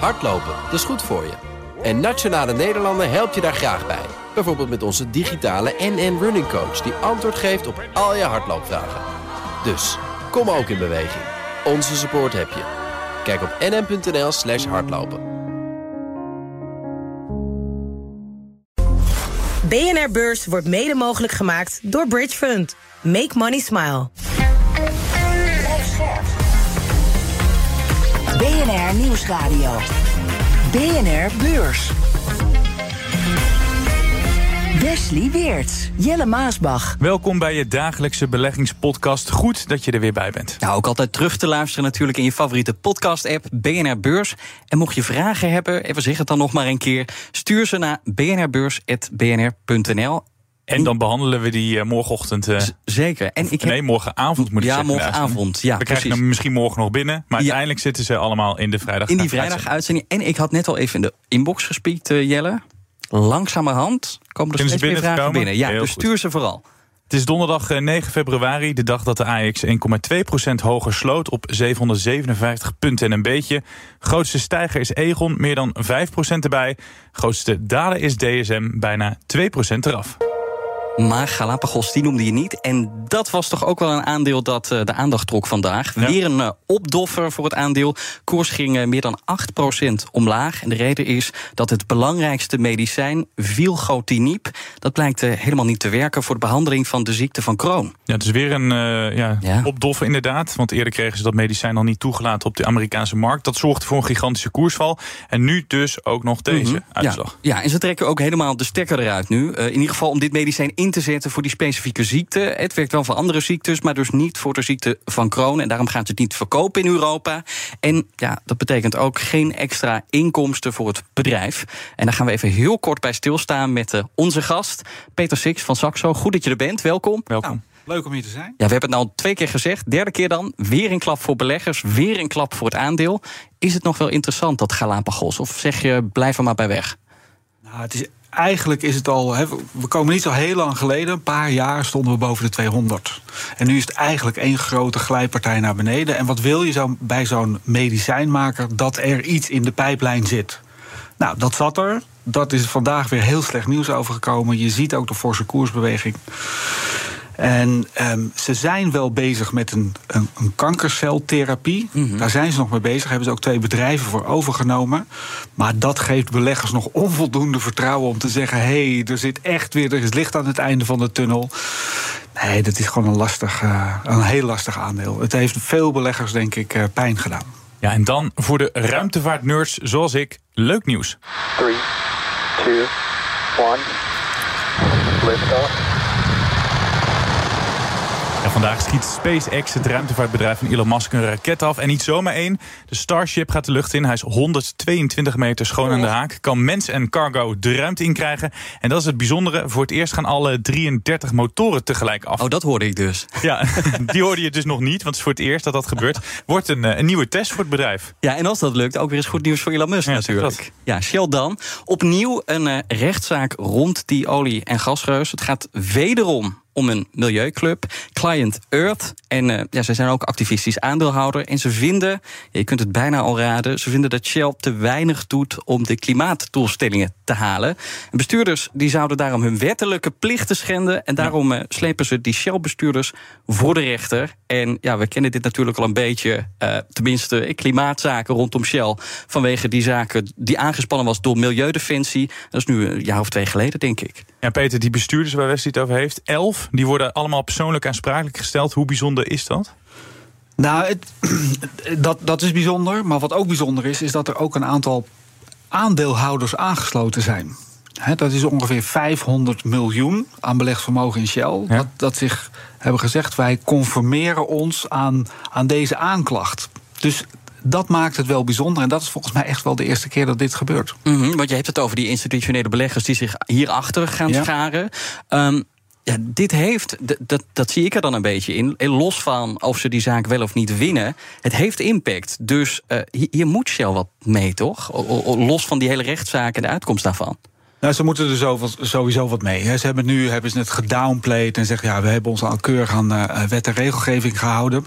Hardlopen, dat is goed voor je. En Nationale Nederlanden helpt je daar graag bij. Bijvoorbeeld met onze digitale NN Running Coach... die antwoord geeft op al je hardloopvragen. Dus, kom ook in beweging. Onze support heb je. Kijk op nn.nl slash hardlopen. BNR Beurs wordt mede mogelijk gemaakt door Bridge Fund. Make money smile. BNR Nieuwsradio. BNR Beurs. Wesley Weert, Jelle Maasbach. Welkom bij je dagelijkse beleggingspodcast. Goed dat je er weer bij bent. Nou, ook altijd terug te luisteren natuurlijk in je favoriete podcast-app BNR Beurs. En mocht je vragen hebben, even zeg het dan nog maar een keer... stuur ze naar bnrbeurs.bnr.nl. En dan behandelen we die uh, morgenochtend. Uh, Zeker. En ik heb... Nee, morgenavond moet ik ja, zeggen. morgenavond. Ja, we krijgen hem misschien morgen nog binnen. Maar ja. uiteindelijk zitten ze allemaal in de vrijdag. In die vrijdag-uitzending. En ik had net al even in de inbox gespiekt, uh, Jelle. Langzamerhand komen er steeds meer vragen komen? binnen. Ja, dus stuur ze vooral. Het is donderdag 9 februari, de dag dat de AX 1,2% hoger sloot op 757 punten en een beetje. Grootste stijger is Egon, meer dan 5% erbij. Grootste daler is DSM, bijna 2% eraf. Maar Galapagos, die noemde je niet. En dat was toch ook wel een aandeel dat uh, de aandacht trok vandaag. Ja. Weer een uh, opdoffer voor het aandeel. Koers ging uh, meer dan 8% omlaag. En de reden is dat het belangrijkste medicijn, vilgotinib... dat blijkt helemaal niet te werken voor de behandeling van de ziekte van Crohn. Ja, het is weer een ja, ja. opdoffer inderdaad. Want eerder kregen ze dat medicijn al niet toegelaten op de Amerikaanse markt. Dat zorgde voor een gigantische koersval. En nu dus ook nog deze mm -hmm. uitslag. Ja. ja, en ze trekken ook helemaal de stekker eruit nu. in ieder geval om dit medicijn in te zetten voor die specifieke ziekte. Het werkt wel voor andere ziektes, maar dus niet voor de ziekte van Crohn. En daarom gaat het niet verkopen in Europa. En ja, dat betekent ook geen extra inkomsten voor het bedrijf. En daar gaan we even heel kort bij stilstaan met uh, onze gast, Peter Six van Saxo. Goed dat je er bent. Welkom. Welkom. Nou. Leuk om hier te zijn. Ja, we hebben het nou twee keer gezegd. Derde keer dan. Weer een klap voor beleggers. Weer een klap voor het aandeel. Is het nog wel interessant, dat Galapagos? Of zeg je, blijf er maar bij weg? Nou, het is eigenlijk is het al. We komen niet zo heel lang geleden, een paar jaar stonden we boven de 200. En nu is het eigenlijk één grote glijpartij naar beneden. En wat wil je zo bij zo'n medicijnmaker? Dat er iets in de pijplijn zit. Nou, dat zat er. Dat is vandaag weer heel slecht nieuws overgekomen. Je ziet ook de forse koersbeweging. En um, ze zijn wel bezig met een, een, een kankerceltherapie. Mm -hmm. Daar zijn ze nog mee bezig. Daar hebben ze ook twee bedrijven voor overgenomen. Maar dat geeft beleggers nog onvoldoende vertrouwen om te zeggen: hé, hey, er zit echt weer er is licht aan het einde van de tunnel. Nee, dat is gewoon een, lastig, uh, een heel lastig aandeel. Het heeft veel beleggers, denk ik, uh, pijn gedaan. Ja, en dan voor de ruimtevaartnerds zoals ik, leuk nieuws. 3, 2, 1, lift off. Vandaag schiet SpaceX, het ruimtevaartbedrijf van Elon Musk, een raket af. En niet zomaar één. De Starship gaat de lucht in. Hij is 122 meter schoon aan de haak. Kan mens en cargo de ruimte in krijgen. En dat is het bijzondere. Voor het eerst gaan alle 33 motoren tegelijk af. Oh, dat hoorde ik dus. Ja, die hoorde je dus nog niet. Want het is voor het eerst dat dat gebeurt. Wordt een, een nieuwe test voor het bedrijf. Ja, en als dat lukt, ook weer eens goed nieuws voor Elon Musk ja, natuurlijk. Ja, Shell dan. Opnieuw een uh, rechtszaak rond die olie- en gasreus. Het gaat wederom om een milieuclub, Client Earth. En uh, ja, zij zijn ook activistisch aandeelhouder. En ze vinden, je kunt het bijna al raden, ze vinden dat Shell te weinig doet om de klimaatdoelstellingen te halen. En bestuurders die zouden daarom hun wettelijke plichten schenden. En daarom uh, slepen ze die Shell-bestuurders voor de rechter. En ja, we kennen dit natuurlijk al een beetje, uh, tenminste klimaatzaken rondom Shell. Vanwege die zaken die aangespannen was door Milieudefensie. Dat is nu een jaar of twee geleden, denk ik. Ja, Peter, die bestuurders waar Wesley het over heeft, elf, die worden allemaal persoonlijk aansprakelijk gesteld. Hoe bijzonder is dat? Nou, het, dat, dat is bijzonder. Maar wat ook bijzonder is, is dat er ook een aantal aandeelhouders aangesloten zijn. He, dat is ongeveer 500 miljoen aan belegdsvermogen in Shell. Ja. Dat, dat zich hebben gezegd, wij conformeren ons aan, aan deze aanklacht. Dus dat maakt het wel bijzonder. En dat is volgens mij echt wel de eerste keer dat dit gebeurt. Mm -hmm, want je hebt het over die institutionele beleggers die zich hierachter gaan ja. scharen. Um, ja, dit heeft, dat, dat zie ik er dan een beetje in. Los van of ze die zaak wel of niet winnen. Het heeft impact. Dus uh, hier moet Shell wat mee, toch? Los van die hele rechtszaak en de uitkomst daarvan. Nou, ze moeten er sowieso wat mee. Ze hebben nu hebben ze het gedownplayed en zeggen... ja, we hebben ons al keurig aan uh, wet en regelgeving gehouden.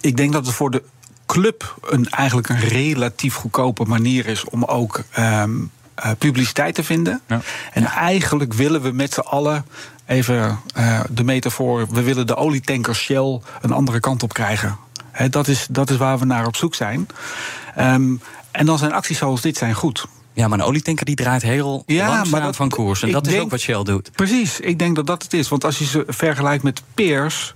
Ik denk dat het voor de club een, eigenlijk een relatief goedkope manier is om ook ehm, eh, publiciteit te vinden. Ja. En eigenlijk willen we met z'n allen, even eh, de metafoor, we willen de olietanker Shell een andere kant op krijgen. Dat, is, dat is waar we naar op zoek zijn. Ehm, en dan zijn acties zoals dit zijn goed. Ja, maar een olietanker die draait heel Ja, langzaam maar dat- van koers. En dat is ook wat Shell doet. Precies, ik denk dat dat het is. Want als je ze vergelijkt met peers,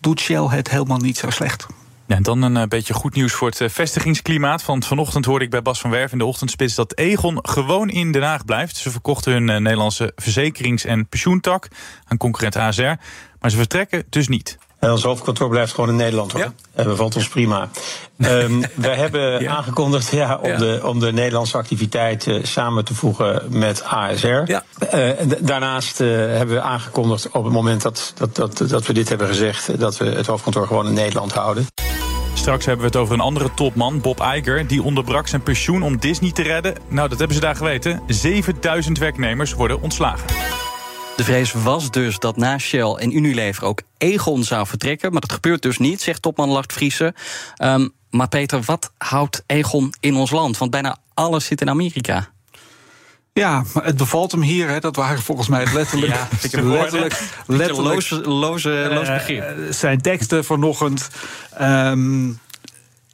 doet Shell het helemaal niet zo slecht. Ja, en dan een eh, beetje goed nieuws voor het eh, vestigingsklimaat. Want vanochtend hoorde ik bij Bas van Werf in de ochtendspits... dat Egon gewoon in Den Haag blijft. Ze verkochten hun eh, Nederlandse verzekerings- en pensioentak... aan concurrent ASR. Maar ze vertrekken dus niet. En ons hoofdkantoor blijft gewoon in Nederland hoor. Ja. Dat bevalt ons prima. Ehm wij hebben Ja. aangekondigd ja, om, Ja. De, om de Nederlandse activiteit eh, samen te voegen met ASR. Ja. Daarnaast hebben we aangekondigd op het moment dat, dat, dat, dat we dit hebben gezegd... dat we het hoofdkantoor gewoon in Nederland houden. Straks hebben we het over een andere topman, Bob Iger. Die onderbrak zijn pensioen om Disney te redden. Nou, dat hebben ze daar geweten. 7000 werknemers worden ontslagen. De vrees was dus dat na Shell en Unilever ook Egon zou vertrekken. Maar dat gebeurt dus niet, zegt topman Lart Vriezen. Ehm, maar Peter, wat houdt Egon in ons land? Want bijna alles zit in Amerika. Ja, maar het bevalt hem hier. Hè. Dat waren volgens mij letterlijk, Ja, ik heb gehoord, letterlijk, letterlijk loze, loze, begrip. eh, zijn teksten vanochtend. Ehm,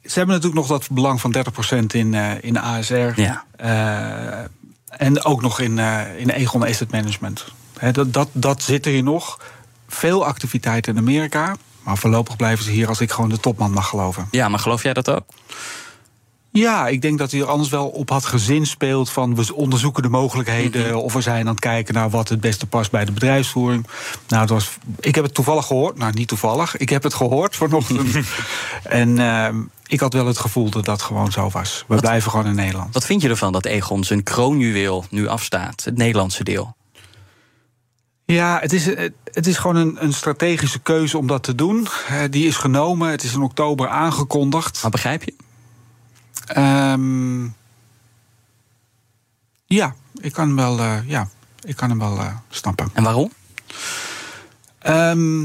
ze hebben natuurlijk nog dat belang van 30% in, eh, in ASR. Ja. Eh, en ook nog in, eh, in Egon Asset Management. Dat, dat, dat zit er hier nog. Veel activiteit in Amerika. Maar voorlopig blijven ze hier als ik gewoon de topman mag geloven. Ja, maar geloof jij dat ook? Ja, ik denk dat hij er anders wel op had gezinspeeld van we onderzoeken de mogelijkheden of we zijn aan het kijken naar wat het beste past bij de bedrijfsvoering. Nou, het was, ik heb het toevallig gehoord, nou niet toevallig, ik heb het gehoord vanochtend. en ehm, ik had wel het gevoel dat dat gewoon zo was. We blijven gewoon in Nederland. Wat vind je ervan dat Egon zijn kroonjuweel nu afstaat? Het Nederlandse deel. Ja, het is, het, het is gewoon een, een strategische keuze om dat te doen. Eh, die is genomen, het is in oktober aangekondigd. Maar begrijp je? Ehm, ja, ik kan hem wel, eh, ja, ik kan hem wel eh, snappen. En waarom? Ehm,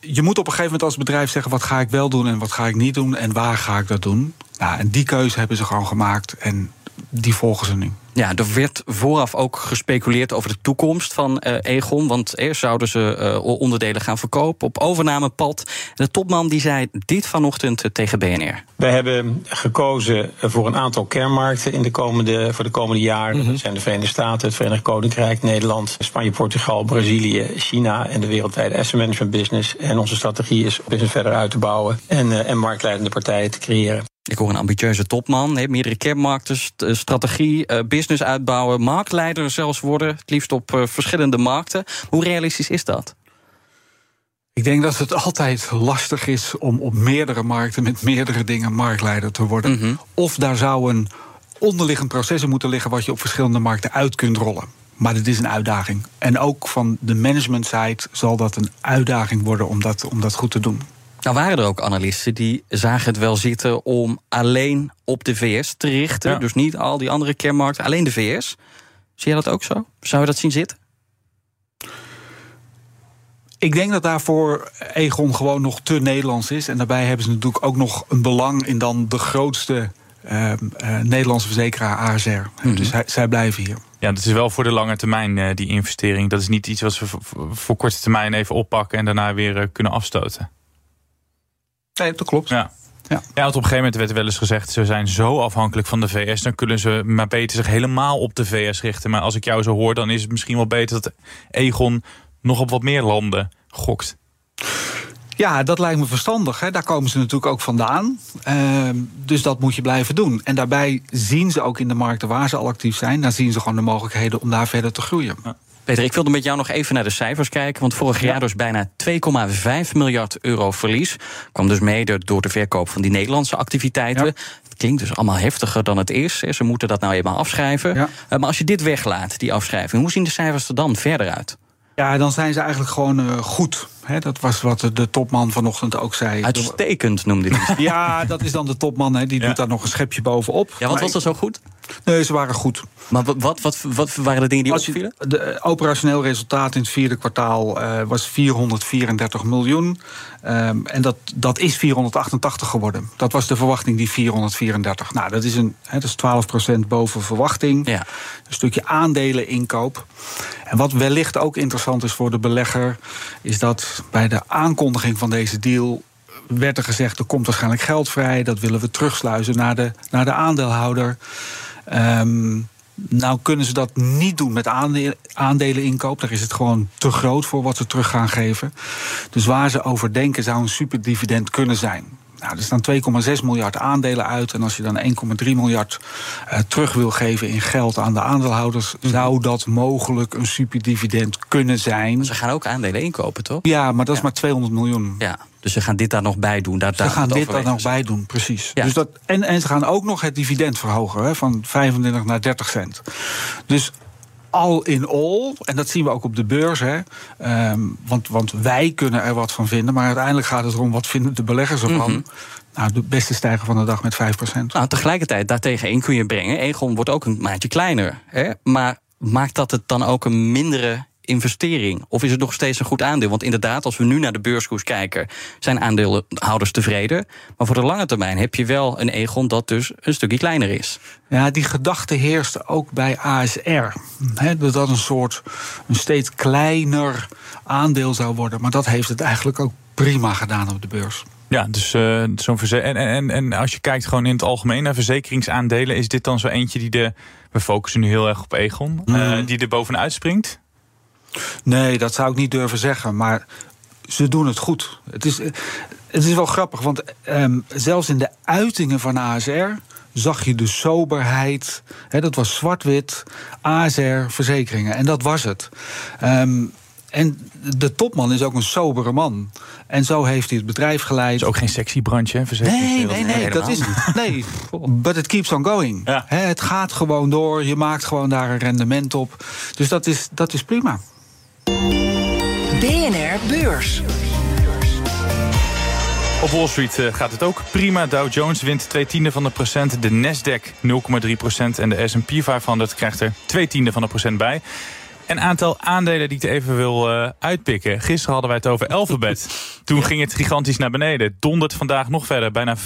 je moet op een gegeven moment als bedrijf zeggen: wat ga ik wel doen en wat ga ik niet doen en waar ga ik dat doen. Nou, en die keuze hebben ze gewoon gemaakt en die volgen ze nu. Ja, er werd vooraf ook gespeculeerd over de toekomst van eh, Egon. Want eerst zouden ze eh, onderdelen gaan verkopen op overnamepad. De topman die zei dit vanochtend eh, tegen BNR. Wij hebben gekozen voor een aantal kernmarkten in de komende, voor de komende jaren. Dat zijn de Verenigde Staten, het Verenigd Koninkrijk, Nederland, Spanje, Portugal, Brazilië, China en de wereldwijde asset management business. En onze strategie is business verder uit te bouwen en, en marktleidende partijen te creëren. Ik hoor een ambitieuze topman, meerdere kernmarkten, eh, strategie, eh, business uitbouwen, marktleider zelfs worden, het liefst op eh, verschillende markten. Hoe realistisch is dat? Ik denk dat het altijd lastig is om op meerdere markten met meerdere dingen marktleider te worden. Mhm. Of daar zou een onderliggend proces in moeten liggen wat je op verschillende markten uit kunt rollen. Maar dit is een uitdaging. En ook van de management side zal dat een uitdaging worden om dat, om dat goed te doen. Nou waren er ook analisten die zagen het wel zitten om alleen op de VS te richten. Ja. Dus niet al die andere kernmarkten, alleen de VS. Zie jij dat ook zo? Zou je dat zien zitten? Ik denk dat daarvoor Egon gewoon nog te Nederlands is. En daarbij hebben ze natuurlijk ook nog een belang in dan de grootste eh, eh, Nederlandse verzekeraar ASR. Dus zij, zij blijven hier. Ja, dat is wel voor de lange termijn, eh, die investering. Dat is niet iets wat we voor, voor korte termijn even oppakken... en daarna weer eh, kunnen afstoten. Nee, dat klopt. Ja. Ja. Ja, want op een gegeven moment werd er wel eens gezegd... ze zijn zo afhankelijk van de VS... dan kunnen ze maar beter zich helemaal op de VS richten. Maar als ik jou zo hoor, dan is het misschien wel beter... dat Egon nog op wat meer landen gokt. Ja, dat lijkt me verstandig. Hè. Daar komen ze natuurlijk ook vandaan. Ehm, dus dat moet je blijven doen. En daarbij zien ze ook in de markten waar ze al actief zijn... daar zien ze gewoon de mogelijkheden om daar verder te groeien. Peter, ik wilde met jou nog even naar de cijfers kijken. Want vorig jaar dus bijna 2,5 miljard euro verlies. Kwam dus mede door de verkoop van die Nederlandse activiteiten. Ja. Het klinkt dus allemaal heftiger dan het is. Ze moeten dat nou eenmaal afschrijven. Ja. Eh, Maar als je dit weglaat, die afschrijving, hoe zien de cijfers er dan verder uit? Ja, dan zijn ze eigenlijk gewoon eh, goed. Dat was wat de, topman vanochtend ook zei. Uitstekend noemde hij het. Ja, dat is dan de topman. Die Ja. doet daar nog een schepje bovenop. Ja, wat was dat zo goed? Nee, ze waren goed. Maar wat, wat, wat, wat waren de dingen die opvielen? De eh, operationeel resultaat in het vierde kwartaal uh, was 434 miljoen. Um, en dat, dat is 488 geworden. Dat was de verwachting, die 434. Nou, dat is, een, hè, dat is 12% boven verwachting. Ja. Een stukje aandeleninkoop. En wat wellicht ook interessant is voor de belegger... is dat bij de aankondiging van deze deal werd er gezegd... er komt waarschijnlijk geld vrij, dat willen we terugsluizen naar de, naar de aandeelhouder... Um, nou kunnen ze dat niet doen met aandeleninkoop. Daar is het gewoon te groot voor wat ze terug gaan geven. Dus waar ze over denken zou een superdividend kunnen zijn. Nou, er staan 2,6 miljard aandelen uit. En als je dan 1,3 miljard uh, terug wil geven in geld aan de aandeelhouders, mhm. zou dat mogelijk een superdividend kunnen zijn. Ze gaan ook aandelen inkopen, toch? Ja, maar dat is maar 200 miljoen. Ja. Dus ze gaan dit daar nog bij doen. Daar, ze gaan dit daar nog bij doen, precies. Dus dat, en, en ze gaan ook nog het dividend verhogen hè, van 25 naar 30 cent. Dus al in all, en dat zien we ook op de beurs, hè, um, want, want wij kunnen er wat van vinden, maar uiteindelijk gaat het erom wat vinden de beleggers ervan. Mm Nou, de beste stijger van de dag met 5%. Nou, tegelijkertijd, daartegen kun je brengen. Egon wordt ook een maatje kleiner. Hè? Maar maakt dat het dan ook een mindere investering? Of is het nog steeds een goed aandeel? Want inderdaad, als we nu naar de beurskoers kijken, zijn aandeelhouders tevreden. Maar voor de lange termijn heb je wel een Egon dat dus een stukje kleiner is. Ja, die gedachte heerste ook bij ASR. dat dat een soort een steeds kleiner aandeel zou worden. Maar dat heeft het eigenlijk ook prima gedaan op de beurs. Ja, dus uh, zo'n en, en, en als je kijkt gewoon in het algemeen naar verzekeringsaandelen, is dit dan zo eentje die de. We focussen nu heel erg op Egon, mm. die er bovenuit springt? Nee, dat zou ik niet durven zeggen. Maar ze doen het goed. Het is, het is wel grappig, want um, zelfs in de uitingen van ASR zag je de soberheid. Dat was zwart-wit, ASR, verzekeringen. En dat was het. Um, en de topman is ook een sobere man. En zo heeft hij het bedrijf geleid. Het is ook geen sexy brandje, hè? Nee, nee, nee, dat is Nee, but it keeps on going. Ja. het gaat gewoon door. Je maakt gewoon daar een rendement op. Dus dat is, dat is prima. BNR Beurs. Op Wall Street eh, gaat het ook prima. Dow Jones wint 2 tiende van de procent. De Nasdaq 0,3 procent. En de S&P 500 krijgt er 2 tiende van de procent bij. Een aantal aandelen die ik even wil uh, uitpikken. Gisteren hadden wij het over Alphabet. Toen ging het gigantisch naar beneden. Dondert vandaag nog verder. Bijna 5,5%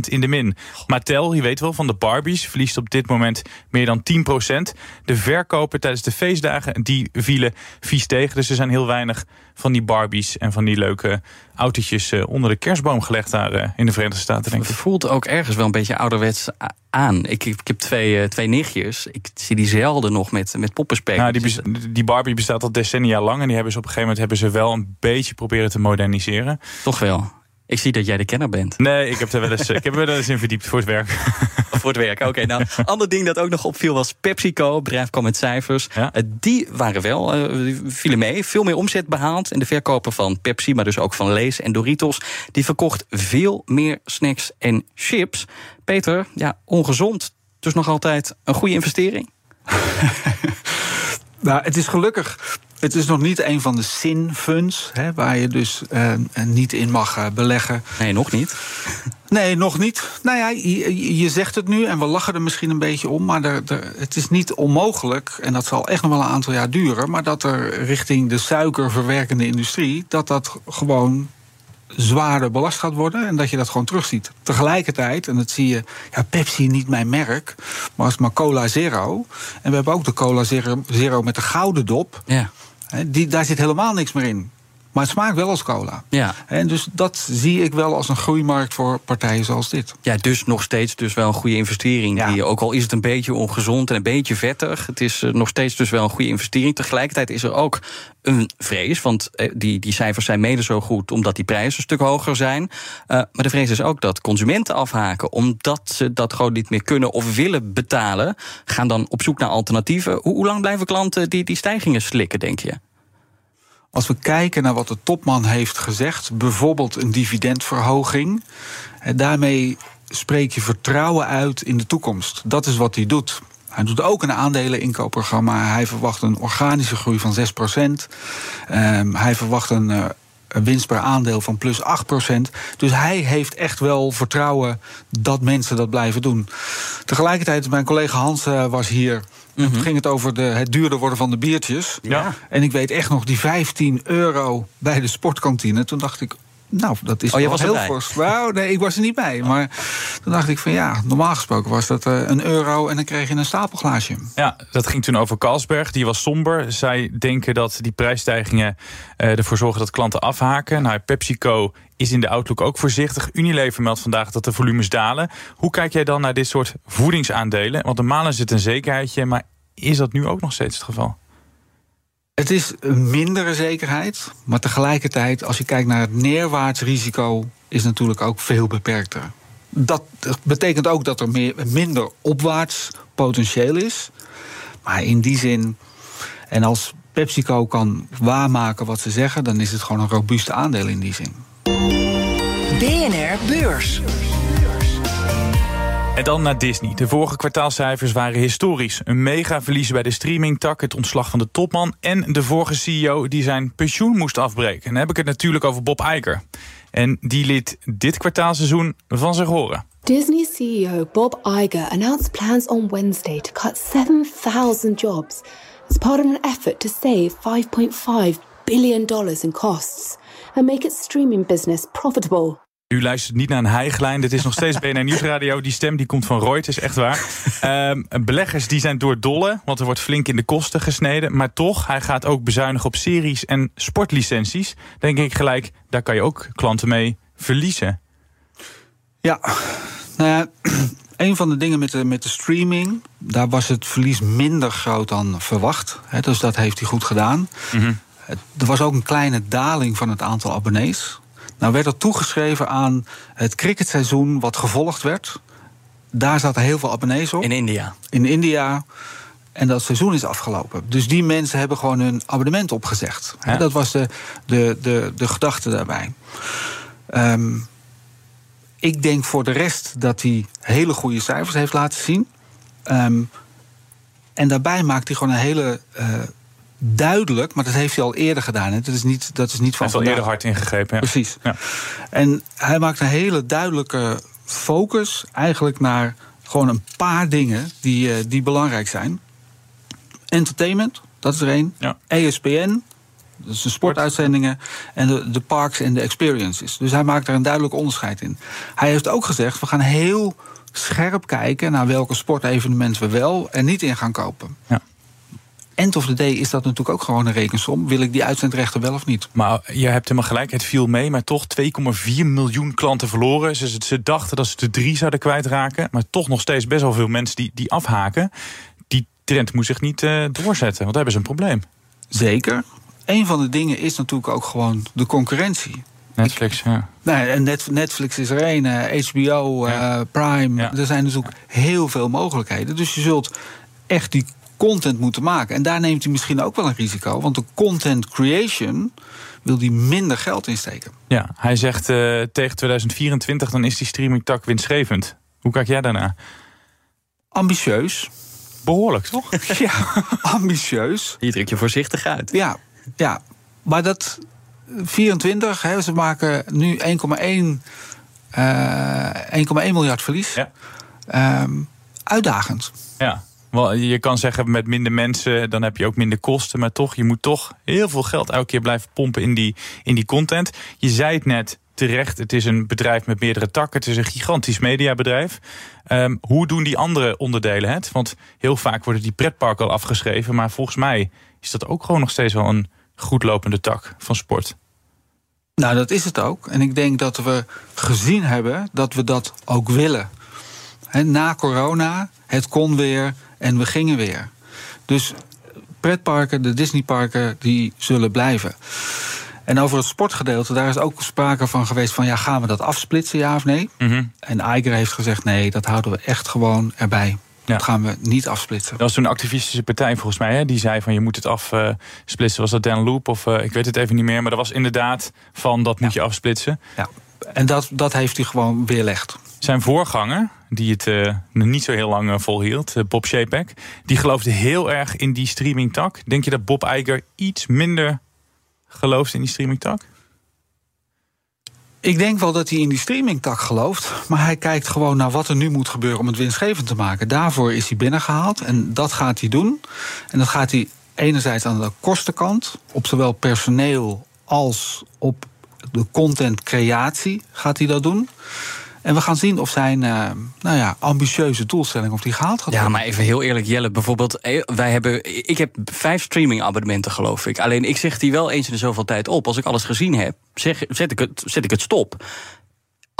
in de min. Mattel, je weet wel, van de Barbies... verliest op dit moment meer dan 10%. De verkopen tijdens de feestdagen die vielen vies tegen. Dus er zijn heel weinig van die Barbies en van die leuke autootjes uh, onder de kerstboom gelegd daar uh, in de Verenigde Staten. Denk ik. Het voelt ook ergens wel een beetje ouderwets aan. Ik, ik heb twee, twee nichtjes. Ik zie die zelden nog met, met Nou, die, die Barbie bestaat al decennia lang. En die hebben ze op een gegeven moment hebben ze wel een beetje proberen te moderniseren. Toch wel. Ik zie dat jij de kenner bent. Nee, ik heb er wel eens, ik heb er wel eens in verdiept voor het werk. voor het werk, oké. nou, ander ding dat ook nog opviel was PepsiCo. Het bedrijf kwam met cijfers. Ja? Uh, die waren wel, uh, vielen mee. Veel meer omzet behaald. En de verkoper van Pepsi, maar dus ook van Lees en Doritos... die verkocht veel meer snacks en chips. Peter, ja, ongezond. Dus nog altijd een goede investering? nou, het is gelukkig het is nog niet een van de sin-funds, waar je dus uh, niet in mag uh, beleggen. Nee, nog niet. Nee, nog niet. Nou ja, je, je, zegt het nu en we lachen er misschien een beetje om, maar er, er, het is niet onmogelijk, en dat zal echt nog wel een aantal jaar duren, maar dat er richting de suikerverwerkende industrie, dat dat gewoon zwaarder belast gaat worden en dat je dat gewoon terugziet. Tegelijkertijd, en dat zie je, ja, Pepsi niet mijn merk, maar als maar Cola Zero. En we hebben ook de Cola Zero, Zero met de gouden dop. Ja. Die, daar zit helemaal niks meer in. Maar het smaakt wel als cola. Ja. En dus dat zie ik wel als een groeimarkt voor partijen zoals dit. Ja, dus nog steeds dus wel een goede investering. Ja. Die, ook al is het een beetje ongezond en een beetje vettig. Het is eh, nog steeds dus wel een goede investering. Tegelijkertijd is er ook een vrees. Want eh, die, die cijfers zijn mede zo goed omdat die prijzen een stuk hoger zijn. Uh, maar de vrees is ook dat consumenten afhaken. Omdat ze dat gewoon niet meer kunnen of willen betalen. Gaan dan op zoek naar alternatieven. Hoe, hoe lang blijven klanten die, die stijgingen slikken, denk je? Als we kijken naar wat de topman heeft gezegd, bijvoorbeeld een dividendverhoging, daarmee spreek je vertrouwen uit in de toekomst. Dat is wat hij doet. Hij doet ook een aandeleninkoopprogramma. Hij verwacht een organische groei van 6 um, hij verwacht een, uh, winst per aandeel van plus 8% Dus hij heeft echt wel vertrouwen dat mensen dat blijven doen. Tegelijkertijd, mijn collega Hans was hier. Mm Toen ging het over de, het duurder worden van de biertjes. Ja. En ik weet echt nog die 15 euro bij de sportkantine. Toen dacht ik, nou, dat is oh, wel was heel fors. Nou, nee, ik was er niet bij. Maar toen dacht ik van ja, normaal gesproken was dat uh, een euro en dan kreeg je een stapelglaasje. Ja, dat ging toen over Carlsberg. Die was somber. Zij denken dat die prijsstijgingen uh, ervoor zorgen dat klanten afhaken. Nou, PepsiCo is in de outlook ook voorzichtig. Unilever meldt vandaag dat de volumes dalen. Hoe kijk jij dan naar dit soort voedingsaandelen? Want normaal is het een zekerheidje, maar is dat nu ook nog steeds het geval? Het is een mindere zekerheid, maar tegelijkertijd, als je kijkt naar het neerwaarts risico, is natuurlijk ook veel beperkter. Dat betekent ook dat er meer, minder opwaarts potentieel is. Maar in die zin, en als PepsiCo kan waarmaken wat ze zeggen, dan is het gewoon een robuuste aandeel in die zin. BNR Beurs. En dan naar Disney. De vorige kwartaalcijfers waren historisch. Een mega verlies bij de streamingtak, het ontslag van de topman... en de vorige CEO die zijn pensioen moest afbreken. dan heb ik het natuurlijk over Bob Iger. En die liet dit kwartaalseizoen van zich horen. Disney CEO Bob Iger announced plans on Wednesday to cut 7,000 jobs... as part of an effort to save 5.5 billion dollars in costs... and make its streaming business profitable. U luistert niet naar een hijglijn. Dit is nog steeds BNR Nieuwsradio. Die stem die komt van is echt waar. Um, beleggers die zijn door dolle, want er wordt flink in de kosten gesneden. Maar toch, hij gaat ook bezuinigen op series en sportlicenties. Denk ik gelijk, daar kan je ook klanten mee verliezen. Ja, nou ja, een van de dingen met de, met de streaming... daar was het verlies minder groot dan verwacht. Hè, dus dat heeft hij goed gedaan. Mm -hmm. Er was ook een kleine daling van het aantal abonnees. Nou werd dat toegeschreven aan het cricketseizoen wat gevolgd werd. Daar zaten heel veel abonnees op. In India. In India. En dat seizoen is afgelopen. Dus die mensen hebben gewoon hun abonnement opgezegd. Ja. Dat was de, de, de, de gedachte daarbij. Um, ik denk voor de rest dat hij hele goede cijfers heeft laten zien. Um, en daarbij maakt hij gewoon een hele uh, duidelijk, maar dat heeft hij al eerder gedaan. Hè. Dat is niet, dat is niet van hij heeft al eerder hard ingegrepen. Ja. Precies. Ja. En hij maakt een hele duidelijke focus eigenlijk naar gewoon een paar dingen die, uh, die belangrijk zijn. Entertainment, dat is er één. Ja. ESPN, dat is de sportuitzendingen. En de, de parks en de experiences. Dus hij maakt daar een duidelijk onderscheid in. Hij heeft ook gezegd, we gaan heel scherp kijken... naar welke sportevenementen we wel en niet in gaan kopen. Ja end of the day is dat natuurlijk ook gewoon een rekensom. Wil ik die uitzendrechten wel of niet? Maar je hebt helemaal gelijk, het viel mee. Maar toch 2,4 miljoen klanten verloren. Ze, ze dachten dat ze de drie zouden kwijtraken. Maar toch nog steeds best wel veel mensen die, die afhaken. Die trend moet zich niet uh, doorzetten, want daar hebben ze een probleem. Zeker. Een van de dingen is natuurlijk ook gewoon de concurrentie. Netflix, ja. Nee, en Netflix is er één, HBO, uh, ja. Prime. Ja. Er zijn dus ook heel veel mogelijkheden. Dus je zult echt die content moeten maken. En daar neemt hij misschien ook wel een risico. Want de content creation wil hij minder geld insteken. Ja, hij zegt uh, tegen 2024 dan is die streamingtak winstgevend. Hoe kijk jij daarna? Ambitieus. Behoorlijk, toch? ja, ambitieus. Je druk je voorzichtig uit. Ja, ja. maar dat 24, hè, ze maken nu 1,1 uh, 1,1 miljard verlies. Ja. Um, uitdagend. Ja. Je kan zeggen met minder mensen, dan heb je ook minder kosten. Maar toch, je moet toch heel veel geld elke keer blijven pompen in die, in die content. Je zei het net terecht, het is een bedrijf met meerdere takken. Het is een gigantisch mediabedrijf. Um, hoe doen die andere onderdelen het? Want heel vaak worden die pretparken al afgeschreven. Maar volgens mij is dat ook gewoon nog steeds wel een goed lopende tak van sport. Nou, dat is het ook. En ik denk dat we gezien hebben dat we dat ook willen. He, na corona, het kon weer en we gingen weer. Dus pretparken, de Disneyparken, die zullen blijven. En over het sportgedeelte, daar is ook sprake van geweest van... ja, gaan we dat afsplitsen, ja of nee? Mm -hmm. En Iger heeft gezegd, nee, dat houden we echt gewoon erbij. Ja. Dat gaan we niet afsplitsen. Dat was toen een activistische partij volgens mij, hè? die zei van je moet het afsplitsen. Was dat Dan Loop of uh, ik weet het even niet meer. Maar dat was inderdaad van dat moet ja. je afsplitsen. Ja, en dat, dat heeft hij gewoon weerlegd. Zijn voorganger, die het uh, niet zo heel lang uh, volhield, uh, Bob Chapek, die geloofde heel erg in die streamingtak. Denk je dat Bob Iger iets minder gelooft in die streamingtak? Ik denk wel dat hij in die streamingtak gelooft. Maar hij kijkt gewoon naar wat er nu moet gebeuren om het winstgevend te maken. Daarvoor is hij binnengehaald en dat gaat hij doen. En dat gaat hij enerzijds aan de kostenkant, op zowel personeel als op de contentcreatie gaat hij dat doen. En we gaan zien of zijn uh, nou ja, ambitieuze doelstelling of die gehaald gaat worden. Ja, maar even heel eerlijk, Jelle. Bijvoorbeeld, eh, wij hebben, ik heb vijf streaming abonnementen, geloof ik. Alleen ik zeg die wel eens in de zoveel tijd op. Als ik alles gezien heb, zeg, zet, ik het, zet ik het stop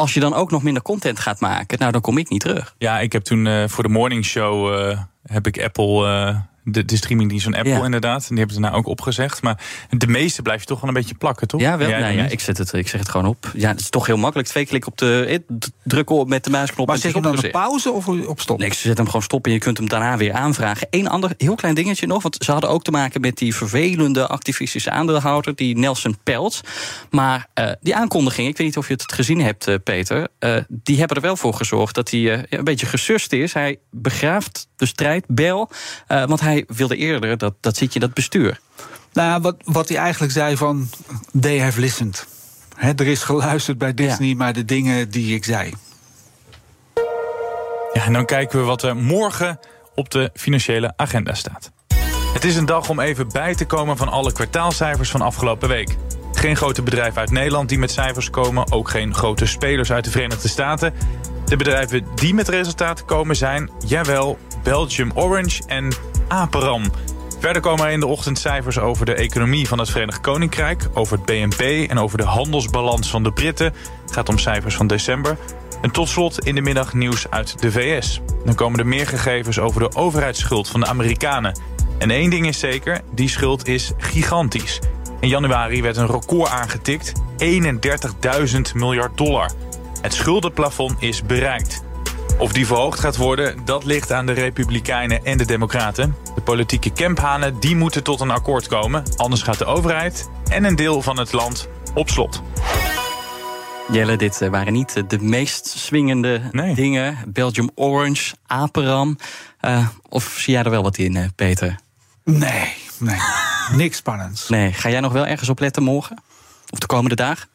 als je dan ook nog minder content gaat maken, nou dan kom ik niet terug. Ja, ik heb toen uh, voor de morning show uh, heb ik Apple uh, de, de streamingdienst van Apple inderdaad. En die hebben ze nou ook opgezegd. Maar de meeste blijf je toch wel een beetje plakken, toch? Ja, wel. Ja, nou, ja, ik, zet het, ik zeg het gewoon op. Ja, het is toch heel makkelijk. Twee klikken op de eh, drukken op met de muisknop. Maar zet je hem dan op pauze of op stop? Nee, ze zet hem gewoon stop en je kunt hem daarna weer aanvragen. Eén ander heel klein dingetje nog. Want ze hadden ook te maken met die vervelende activistische aandeelhouder, die Nelson Peltz. Maar uh, die aankondiging, ik weet niet of je het gezien hebt, uh, Peter. Uh, die hebben er wel voor gezorgd dat hij een beetje gesust is. Hij begraaft de strijd, Bel. want hij wilde eerder dat, dat zit je dat bestuur. Nou, wat, wat hij eigenlijk zei van, they have listened. er is geluisterd bij Disney, ja. maar de dingen die ik zei. Ja, en dan kijken we wat er morgen op de financiële agenda staat. Het is een dag om even bij te komen van alle kwartaalcijfers van afgelopen week. Geen grote bedrijven uit Nederland die met cijfers komen, ook geen grote spelers uit de Verenigde Staten. De bedrijven die met resultaten komen zijn, jawel, Belgium Orange en Aperam. Verder komen er in de ochtend cijfers over de economie van het Verenigd Koninkrijk, over het BNP en over de handelsbalans van de Britten. Het gaat om cijfers van december. En tot slot in de middag nieuws uit de VS. Dan komen er meer gegevens over de overheidsschuld van de Amerikanen. En één ding is zeker, die schuld is gigantisch. In januari werd een record aangetikt, 31.000 miljard dollar. Het schuldenplafond is bereikt. Of die verhoogd gaat worden, dat ligt aan de Republikeinen en de Democraten. De politieke kemphanen die moeten tot een akkoord komen. Anders gaat de overheid en een deel van het land op slot. Jelle, dit eh, waren niet de meest swingende dingen. Belgium Orange, Aperam. Uh, of zie jij er wel wat in, eh, Peter? Nee, nee. Niks spannends. Nee. Ga jij nog wel ergens op letten morgen? Of de komende dagen?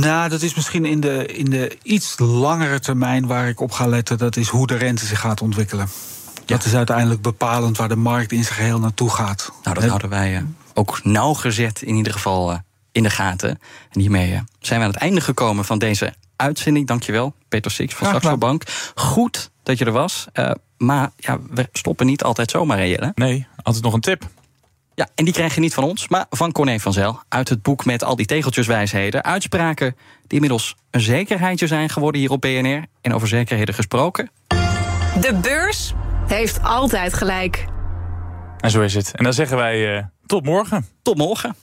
Nou, dat is misschien in de, in de iets langere termijn waar ik op ga letten. Dat is hoe de rente zich gaat ontwikkelen. Dat is uiteindelijk bepalend waar de markt in zijn geheel naartoe gaat. Nou, dat houden wij uh, ook nauwgezet in ieder geval uh, in de gaten. En hiermee uh, zijn we aan het einde gekomen van deze uitzending. Dankjewel, Peter Six van Saxo Bank. Goed dat je er was. maar ja, we stoppen niet altijd zomaar Jelle. Nee, altijd nog een tip. Ja, en die krijg je niet van ons, maar van Corné van Zel. Uit het boek met al die tegeltjeswijsheden. Uitspraken die inmiddels een zekerheidje zijn geworden hier op BNR. En over zekerheden gesproken. De beurs heeft altijd gelijk. En zo is het. En dan zeggen wij uh, tot morgen. Tot morgen.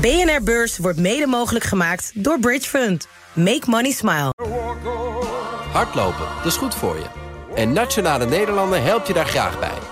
BNR Beurs wordt mede mogelijk gemaakt door Bridge Fund. Make money smile. Hardlopen, dat is goed voor je. En Nationale Nederlanden helpt je daar graag bij.